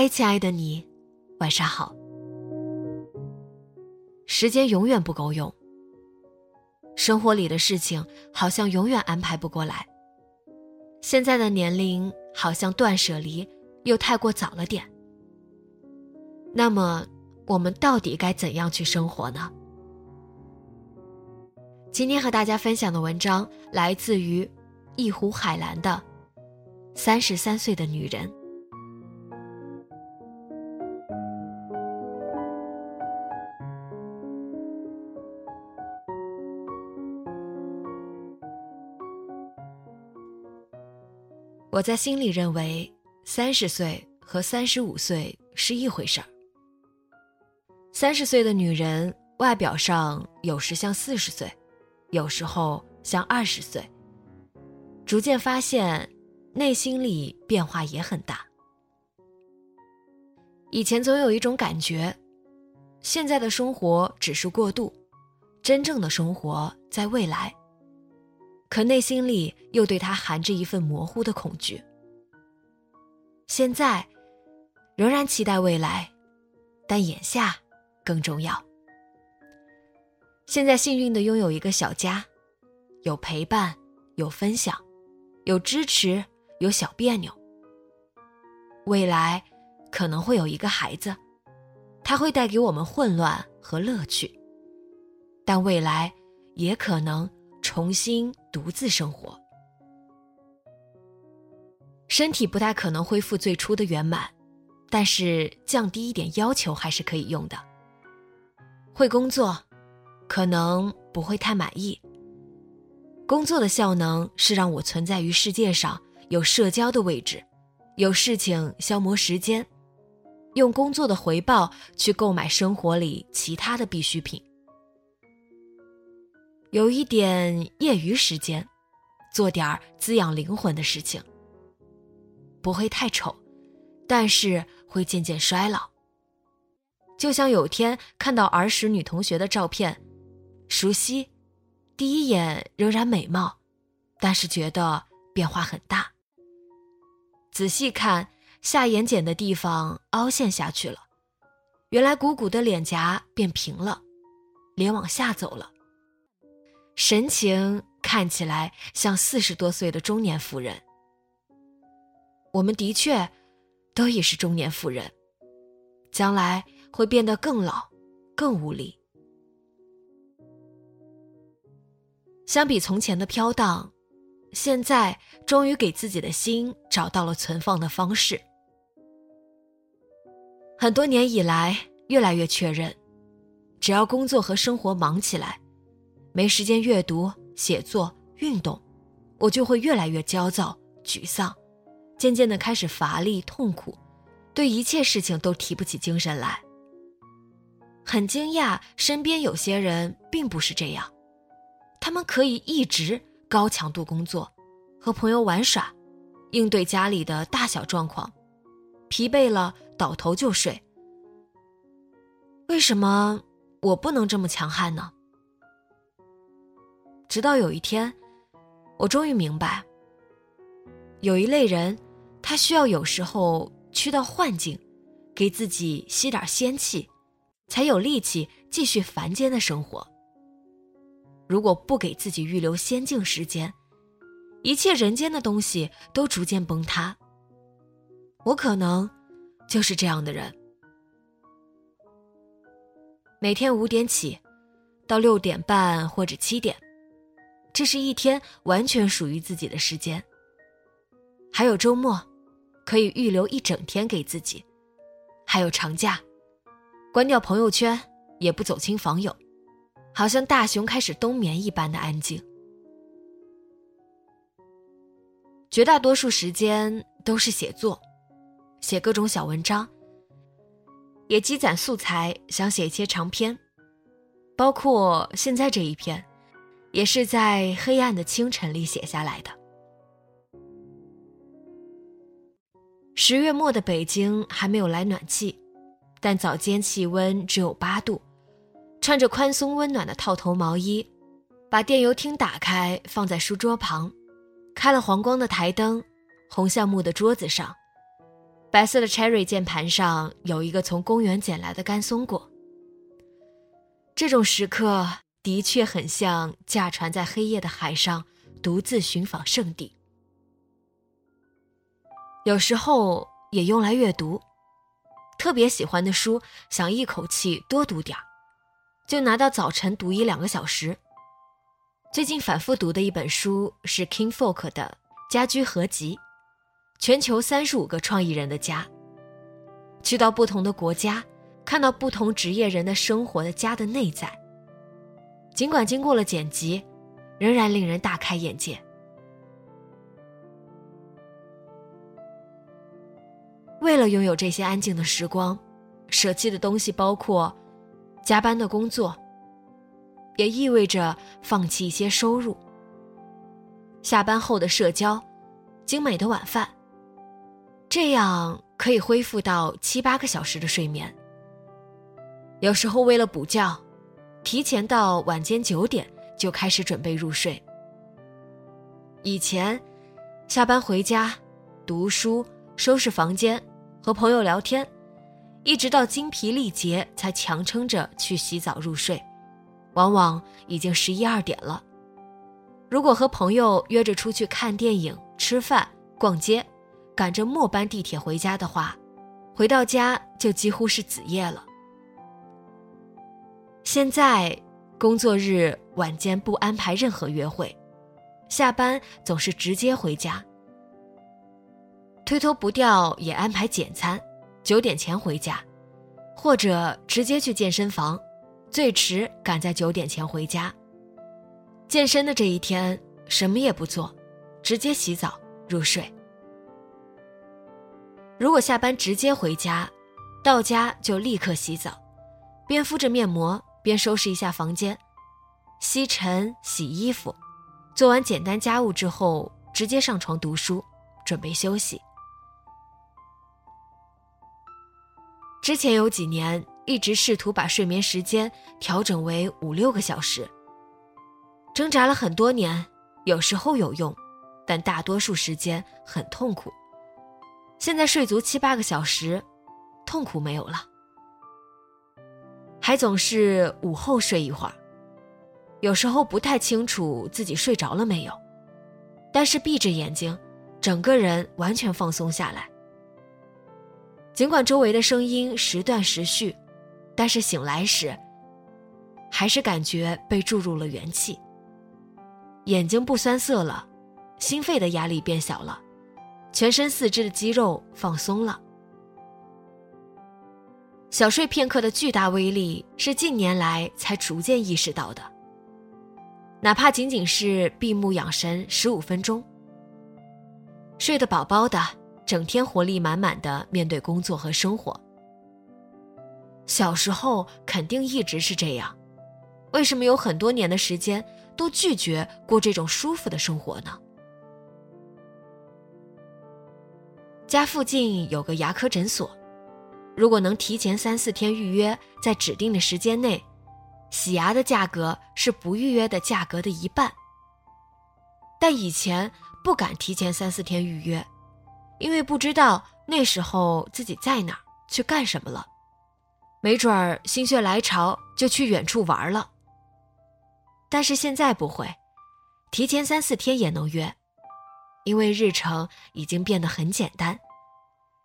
嗨，亲爱的你，晚上好。时间永远不够用，生活里的事情好像永远安排不过来。现在的年龄好像断舍离又太过早了点。那么，我们到底该怎样去生活呢？今天和大家分享的文章来自于一湖海蓝的《三十三岁的女人》。我在心里认为，三十岁和三十五岁是一回事儿。三十岁的女人，外表上有时像四十岁，有时候像二十岁。逐渐发现，内心里变化也很大。以前总有一种感觉，现在的生活只是过渡，真正的生活在未来。可内心里又对他含着一份模糊的恐惧。现在，仍然期待未来，但眼下更重要。现在幸运的拥有一个小家，有陪伴，有分享，有支持，有小别扭。未来可能会有一个孩子，他会带给我们混乱和乐趣，但未来也可能。重新独自生活，身体不太可能恢复最初的圆满，但是降低一点要求还是可以用的。会工作，可能不会太满意。工作的效能是让我存在于世界上，有社交的位置，有事情消磨时间，用工作的回报去购买生活里其他的必需品。有一点业余时间，做点儿滋养灵魂的事情。不会太丑，但是会渐渐衰老。就像有天看到儿时女同学的照片，熟悉，第一眼仍然美貌，但是觉得变化很大。仔细看，下眼睑的地方凹陷下去了，原来鼓鼓的脸颊变平了，脸往下走了。神情看起来像四十多岁的中年妇人。我们的确都已是中年妇人，将来会变得更老、更无力。相比从前的飘荡，现在终于给自己的心找到了存放的方式。很多年以来，越来越确认，只要工作和生活忙起来。没时间阅读、写作、运动，我就会越来越焦躁、沮丧，渐渐的开始乏力、痛苦，对一切事情都提不起精神来。很惊讶，身边有些人并不是这样，他们可以一直高强度工作，和朋友玩耍，应对家里的大小状况，疲惫了倒头就睡。为什么我不能这么强悍呢？直到有一天，我终于明白，有一类人，他需要有时候去到幻境，给自己吸点仙气，才有力气继续凡间的生活。如果不给自己预留仙境时间，一切人间的东西都逐渐崩塌。我可能就是这样的人。每天五点起，到六点半或者七点，这是一天完全属于自己的时间。还有周末，可以预留一整天给自己；还有长假，关掉朋友圈，也不走亲访友，好像大熊开始冬眠一般的安静。绝大多数时间都是写作，写各种小文章，也积攒素材，想写一些长篇，包括现在这一篇，也是在黑暗的清晨里写下来的。十月末的北京还没有来暖气，但早间气温只有八度，穿着宽松温暖的套头毛衣，把电油汀打开，放在书桌旁。开了黄光的台灯，红橡木的桌子上，白色的 cherry 键盘上有一个从公园捡来的干松果。这种时刻的确很像驾船在黑夜的海上独自寻访圣地。有时候也用来阅读，特别喜欢的书想一口气多读点儿就拿到早晨读一两个小时。最近反复读的一本书是 King Folk 的《家居合集》，全球三十五个创意人的家，去到不同的国家，看到不同职业人的生活的家的内在。尽管经过了剪辑，仍然令人大开眼界。为了拥有这些安静的时光，舍弃的东西包括加班的工作。也意味着放弃一些收入。下班后的社交，精美的晚饭，这样可以恢复到七八个小时的睡眠。有时候为了补觉，提前到晚间九点就开始准备入睡。以前，下班回家，读书、收拾房间、和朋友聊天，一直到精疲力竭才强撑着去洗澡入睡。往往已经十一二点了。如果和朋友约着出去看电影、吃饭、逛街，赶着末班地铁回家的话，回到家就几乎是子夜了。现在工作日晚间不安排任何约会，下班总是直接回家。推脱不掉也安排简餐，九点前回家，或者直接去健身房。最迟赶在九点前回家。健身的这一天什么也不做，直接洗澡入睡。如果下班直接回家，到家就立刻洗澡，边敷着面膜边收拾一下房间，吸尘洗衣服，做完简单家务之后，直接上床读书，准备休息。之前有几年。一直试图把睡眠时间调整为五六个小时，挣扎了很多年，有时候有用，但大多数时间很痛苦。现在睡足七八个小时，痛苦没有了，还总是午后睡一会儿，有时候不太清楚自己睡着了没有，但是闭着眼睛，整个人完全放松下来。尽管周围的声音时断时续。但是醒来时，还是感觉被注入了元气。眼睛不酸涩了，心肺的压力变小了，全身四肢的肌肉放松了。小睡片刻的巨大威力是近年来才逐渐意识到的。哪怕仅仅是闭目养神十五分钟，睡得饱饱的，整天活力满满的面对工作和生活。小时候肯定一直是这样，为什么有很多年的时间都拒绝过这种舒服的生活呢？家附近有个牙科诊所，如果能提前三四天预约，在指定的时间内，洗牙的价格是不预约的价格的一半。但以前不敢提前三四天预约，因为不知道那时候自己在哪儿去干什么了。没准儿心血来潮就去远处玩了。但是现在不会，提前三四天也能约，因为日程已经变得很简单，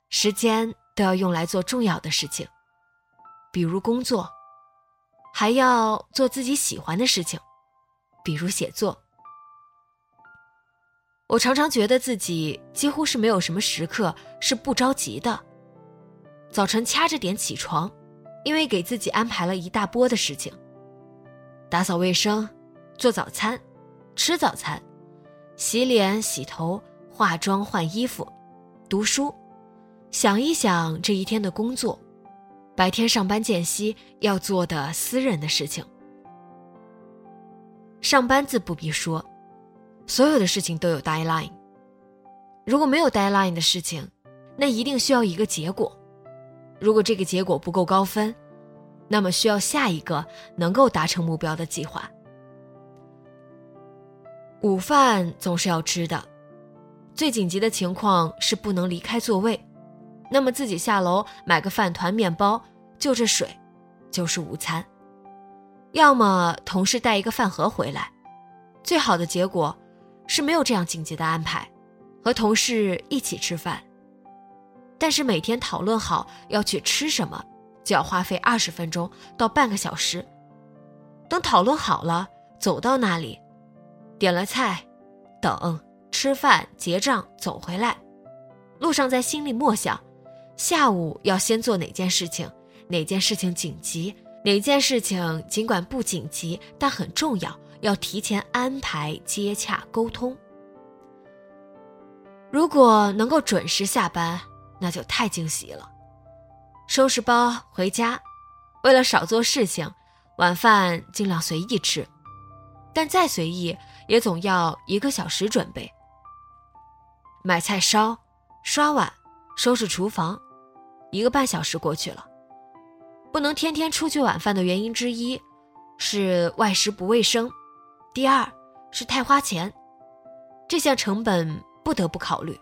时间都要用来做重要的事情，比如工作，还要做自己喜欢的事情，比如写作。我常常觉得自己几乎是没有什么时刻是不着急的。早晨掐着点起床，因为给自己安排了一大波的事情：打扫卫生、做早餐、吃早餐、洗脸、洗头、化妆、换衣服、读书、想一想这一天的工作、白天上班间隙要做的私人的事情。上班自不必说。所有的事情都有 deadline。如果没有 deadline 的事情，那一定需要一个结果。如果这个结果不够高分，那么需要下一个能够达成目标的计划。午饭总是要吃的，最紧急的情况是不能离开座位，那么自己下楼买个饭团、面包，就着水，就是午餐。要么同事带一个饭盒回来，最好的结果。是没有这样紧急的安排，和同事一起吃饭。但是每天讨论好要去吃什么，就要花费二十分钟到半个小时。等讨论好了，走到那里，点了菜，等吃饭结账走回来，路上在心里默想：下午要先做哪件事情，哪件事情紧急，哪件事情尽管不紧急但很重要。要提前安排、接洽、沟通。如果能够准时下班，那就太惊喜了。收拾包回家，为了少做事情，晚饭尽量随意吃，但再随意也总要一个小时准备。买菜、烧、刷碗、收拾厨房，一个半小时过去了。不能天天出去晚饭的原因之一，是外食不卫生。第二是太花钱，这项成本不得不考虑。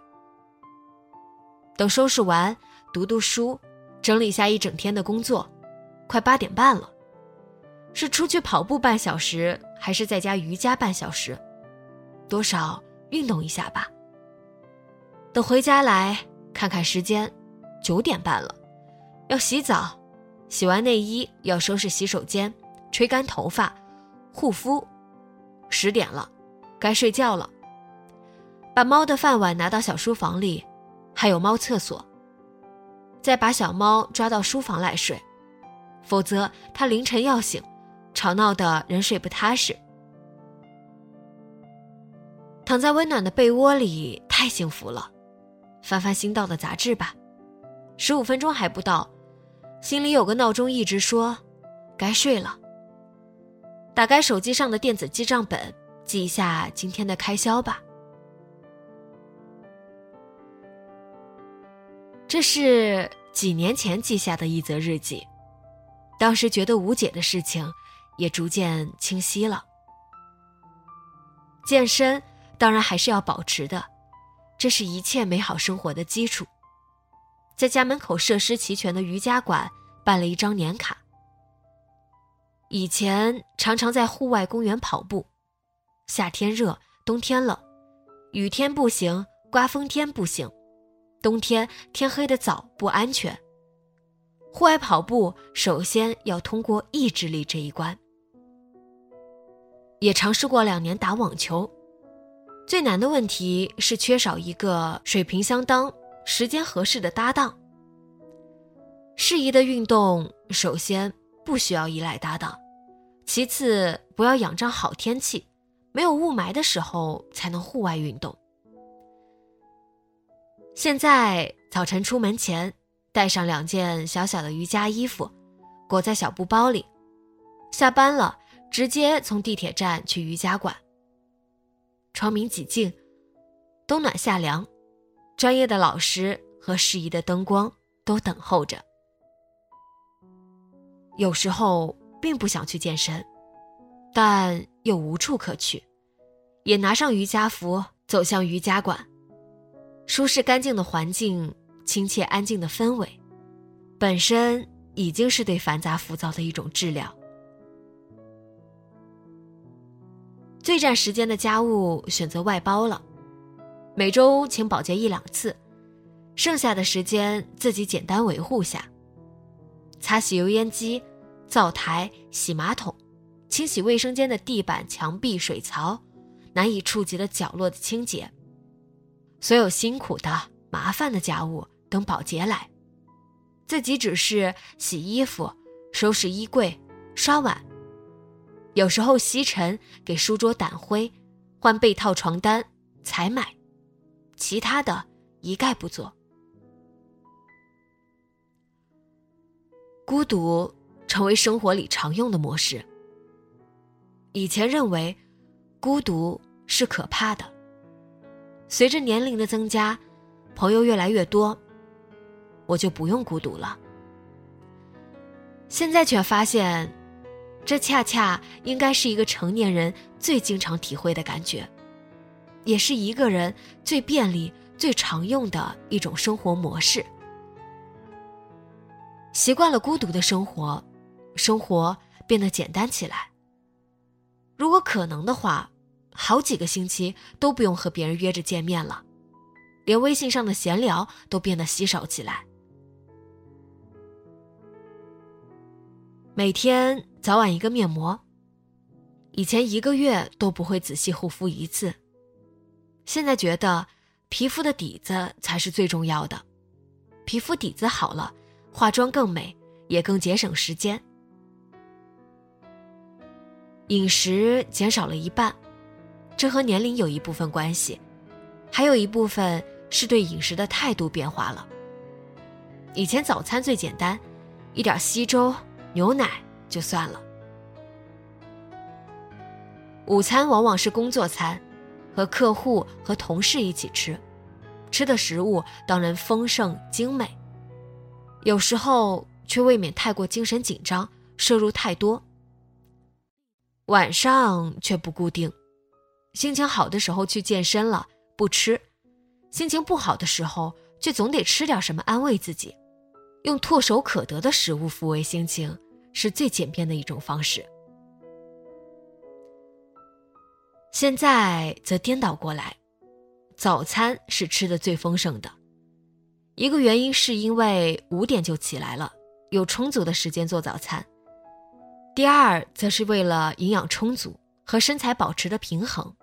等收拾完，读读书，整理下一整天的工作，快八点半了。是出去跑步半小时，还是在家瑜伽半小时？多少运动一下吧。等回家来看看时间，九点半了，要洗澡，洗完内衣要收拾洗手间，吹干头发，护肤。十点了，该睡觉了。把猫的饭碗拿到小书房里，还有猫厕所。再把小猫抓到书房来睡，否则它凌晨要醒，吵闹的人睡不踏实。躺在温暖的被窝里，太幸福了。翻翻新到的杂志吧，十五分钟还不到，心里有个闹钟一直说，该睡了。打开手机上的电子记账本，记一下今天的开销吧。这是几年前记下的一则日记，当时觉得无解的事情，也逐渐清晰了。健身当然还是要保持的，这是一切美好生活的基础。在家门口设施齐全的瑜伽馆办了一张年卡。以前常常在户外公园跑步，夏天热，冬天冷，雨天不行，刮风天不行，冬天天黑的早不安全。户外跑步首先要通过意志力这一关。也尝试过两年打网球，最难的问题是缺少一个水平相当、时间合适的搭档。适宜的运动首先不需要依赖搭档。其次，不要仰仗好天气，没有雾霾的时候才能户外运动。现在早晨出门前，带上两件小小的瑜伽衣服，裹在小布包里。下班了，直接从地铁站去瑜伽馆。窗明几净，冬暖夏凉，专业的老师和适宜的灯光都等候着。有时候。并不想去健身，但又无处可去，也拿上瑜伽服走向瑜伽馆。舒适干净的环境，亲切安静的氛围，本身已经是对繁杂浮躁的一种治疗。最占时间的家务选择外包了，每周请保洁一两次，剩下的时间自己简单维护下。擦洗油烟机、灶台、洗马桶，清洗卫生间的地板、墙壁、水槽，难以触及的角落的清洁。所有辛苦的、麻烦的家务等保洁来，自己只是洗衣服、收拾衣柜、刷碗，有时候吸尘、给书桌掸灰、换被套、床单、采买。其他的一概不做。孤独成为生活里常用的模式。以前认为孤独是可怕的，随着年龄的增加，朋友越来越多，我就不用孤独了。现在却发现，这恰恰应该是一个成年人最经常体会的感觉。也是一个人最便利、最常用的一种生活模式。习惯了孤独的生活，生活变得简单起来。如果可能的话，好几个星期都不用和别人约着见面了，连微信上的闲聊都变得稀少起来。每天早晚一个面膜，以前一个月都不会仔细护肤一次。现在觉得，皮肤的底子才是最重要的。皮肤底子好了，化妆更美，也更节省时间。饮食减少了一半，这和年龄有一部分关系，还有一部分是对饮食的态度变化了。以前早餐最简单，一点稀粥、牛奶就算了。午餐往往是工作餐。和客户和同事一起吃，吃的食物当然丰盛精美，有时候却未免太过精神紧张，摄入太多。晚上却不固定，心情好的时候去健身了不吃，心情不好的时候却总得吃点什么安慰自己，用唾手可得的食物抚慰心情，是最简便的一种方式。现在则颠倒过来，早餐是吃的最丰盛的。一个原因是因为五点就起来了，有充足的时间做早餐；第二，则是为了营养充足和身材保持的平衡。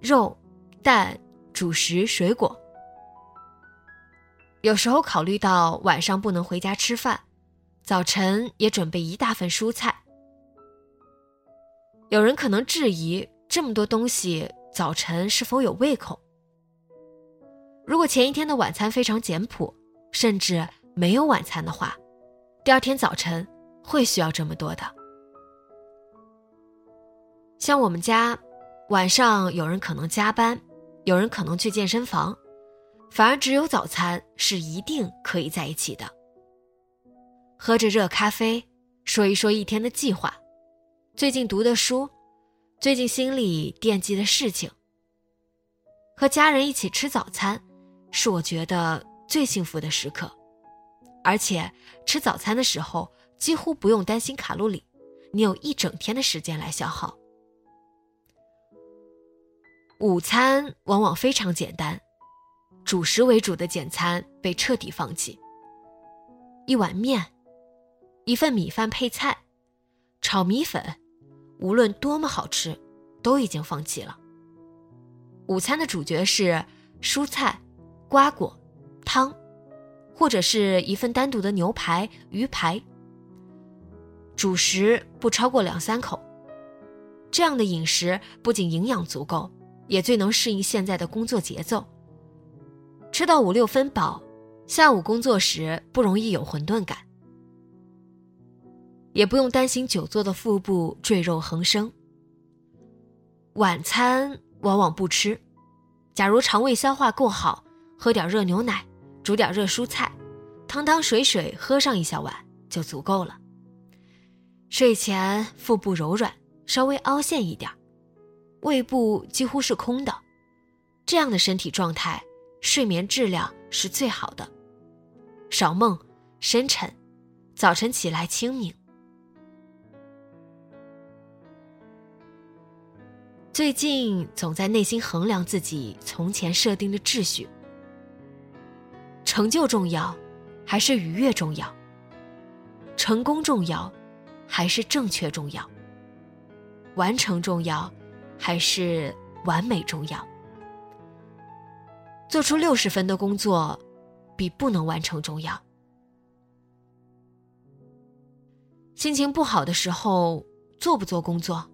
肉、蛋、主食、水果。有时候考虑到晚上不能回家吃饭，早晨也准备一大份蔬菜。有人可能质疑这么多东西早晨是否有胃口？如果前一天的晚餐非常简朴，甚至没有晚餐的话，第二天早晨会需要这么多的。像我们家，晚上有人可能加班，有人可能去健身房，反而只有早餐是一定可以在一起的。喝着热咖啡，说一说一天的计划。最近读的书，最近心里惦记的事情。和家人一起吃早餐，是我觉得最幸福的时刻。而且吃早餐的时候，几乎不用担心卡路里，你有一整天的时间来消耗。午餐往往非常简单，主食为主的简餐被彻底放弃。一碗面，一份米饭配菜，炒米粉。无论多么好吃，都已经放弃了。午餐的主角是蔬菜、瓜果、汤，或者是一份单独的牛排、鱼排。主食不超过两三口。这样的饮食不仅营养足够，也最能适应现在的工作节奏。吃到五六分饱，下午工作时不容易有混沌感。也不用担心久坐的腹部赘肉横生。晚餐往往不吃，假如肠胃消化够好，喝点热牛奶，煮点热蔬菜，汤汤水水喝上一小碗就足够了。睡前腹部柔软，稍微凹陷一点，胃部几乎是空的，这样的身体状态，睡眠质量是最好的，少梦，深沉，早晨起来清明。最近总在内心衡量自己从前设定的秩序：成就重要，还是愉悦重要？成功重要，还是正确重要？完成重要，还是完美重要？做出六十分的工作，比不能完成重要。心情不好的时候，做不做工作？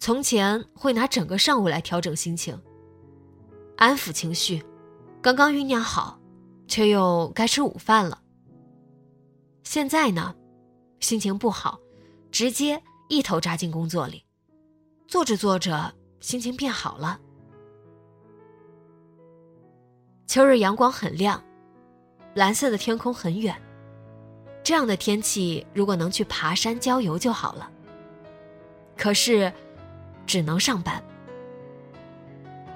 从前会拿整个上午来调整心情，安抚情绪，刚刚酝酿好，却又该吃午饭了。现在呢，心情不好，直接一头扎进工作里，做着做着，心情变好了。秋日阳光很亮，蓝色的天空很远。这样的天气，如果能去爬山郊游就好了。可是。只能上班。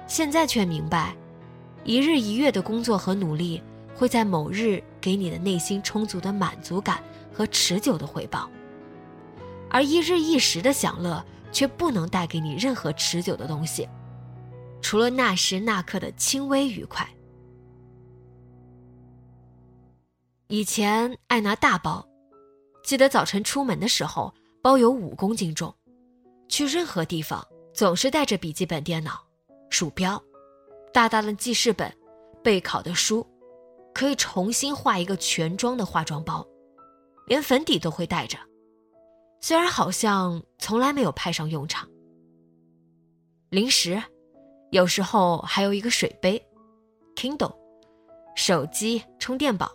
现在却明白，一日一月的工作和努力，会在某日给你的内心充足的满足感和持久的回报，而一日一时的享乐，却不能带给你任何持久的东西，除了那时那刻的轻微愉快。以前爱拿大包，记得早晨出门的时候，包有五公斤重。去任何地方总是带着笔记本电脑、鼠标、大大的记事本、备考的书，可以重新画一个全妆的化妆包，连粉底都会带着。虽然好像从来没有派上用场。零食，有时候还有一个水杯、Kindle、手机充电宝，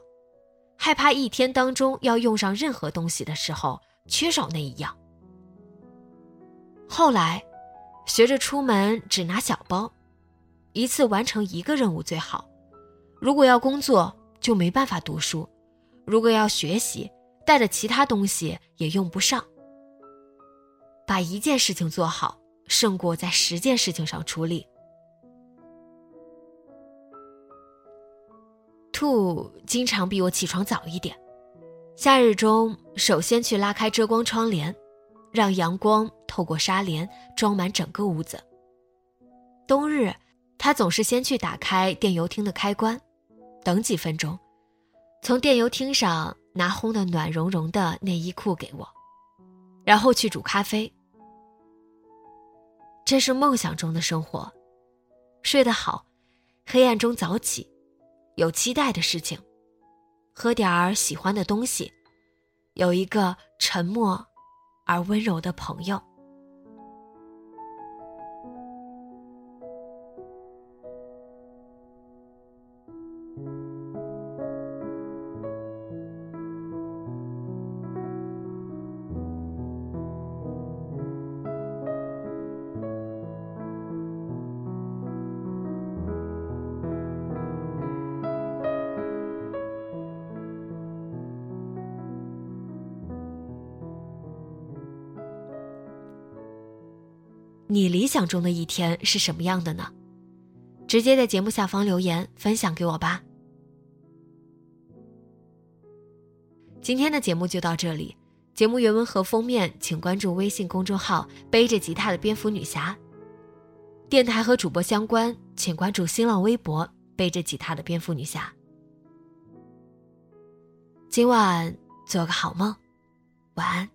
害怕一天当中要用上任何东西的时候缺少那一样。后来，学着出门只拿小包，一次完成一个任务最好。如果要工作，就没办法读书；如果要学习，带着其他东西也用不上。把一件事情做好，胜过在十件事情上出力。兔经常比我起床早一点，夏日中首先去拉开遮光窗帘。让阳光透过纱帘装满整个屋子。冬日，他总是先去打开电油汀的开关，等几分钟，从电油汀上拿烘的暖融融的内衣裤给我，然后去煮咖啡。这是梦想中的生活，睡得好，黑暗中早起，有期待的事情，喝点儿喜欢的东西，有一个沉默。而温柔的朋友。你理想中的一天是什么样的呢？直接在节目下方留言分享给我吧。今天的节目就到这里，节目原文和封面请关注微信公众号“背着吉他的蝙蝠女侠”。电台和主播相关，请关注新浪微博“背着吉他的蝙蝠女侠”。今晚做个好梦，晚安。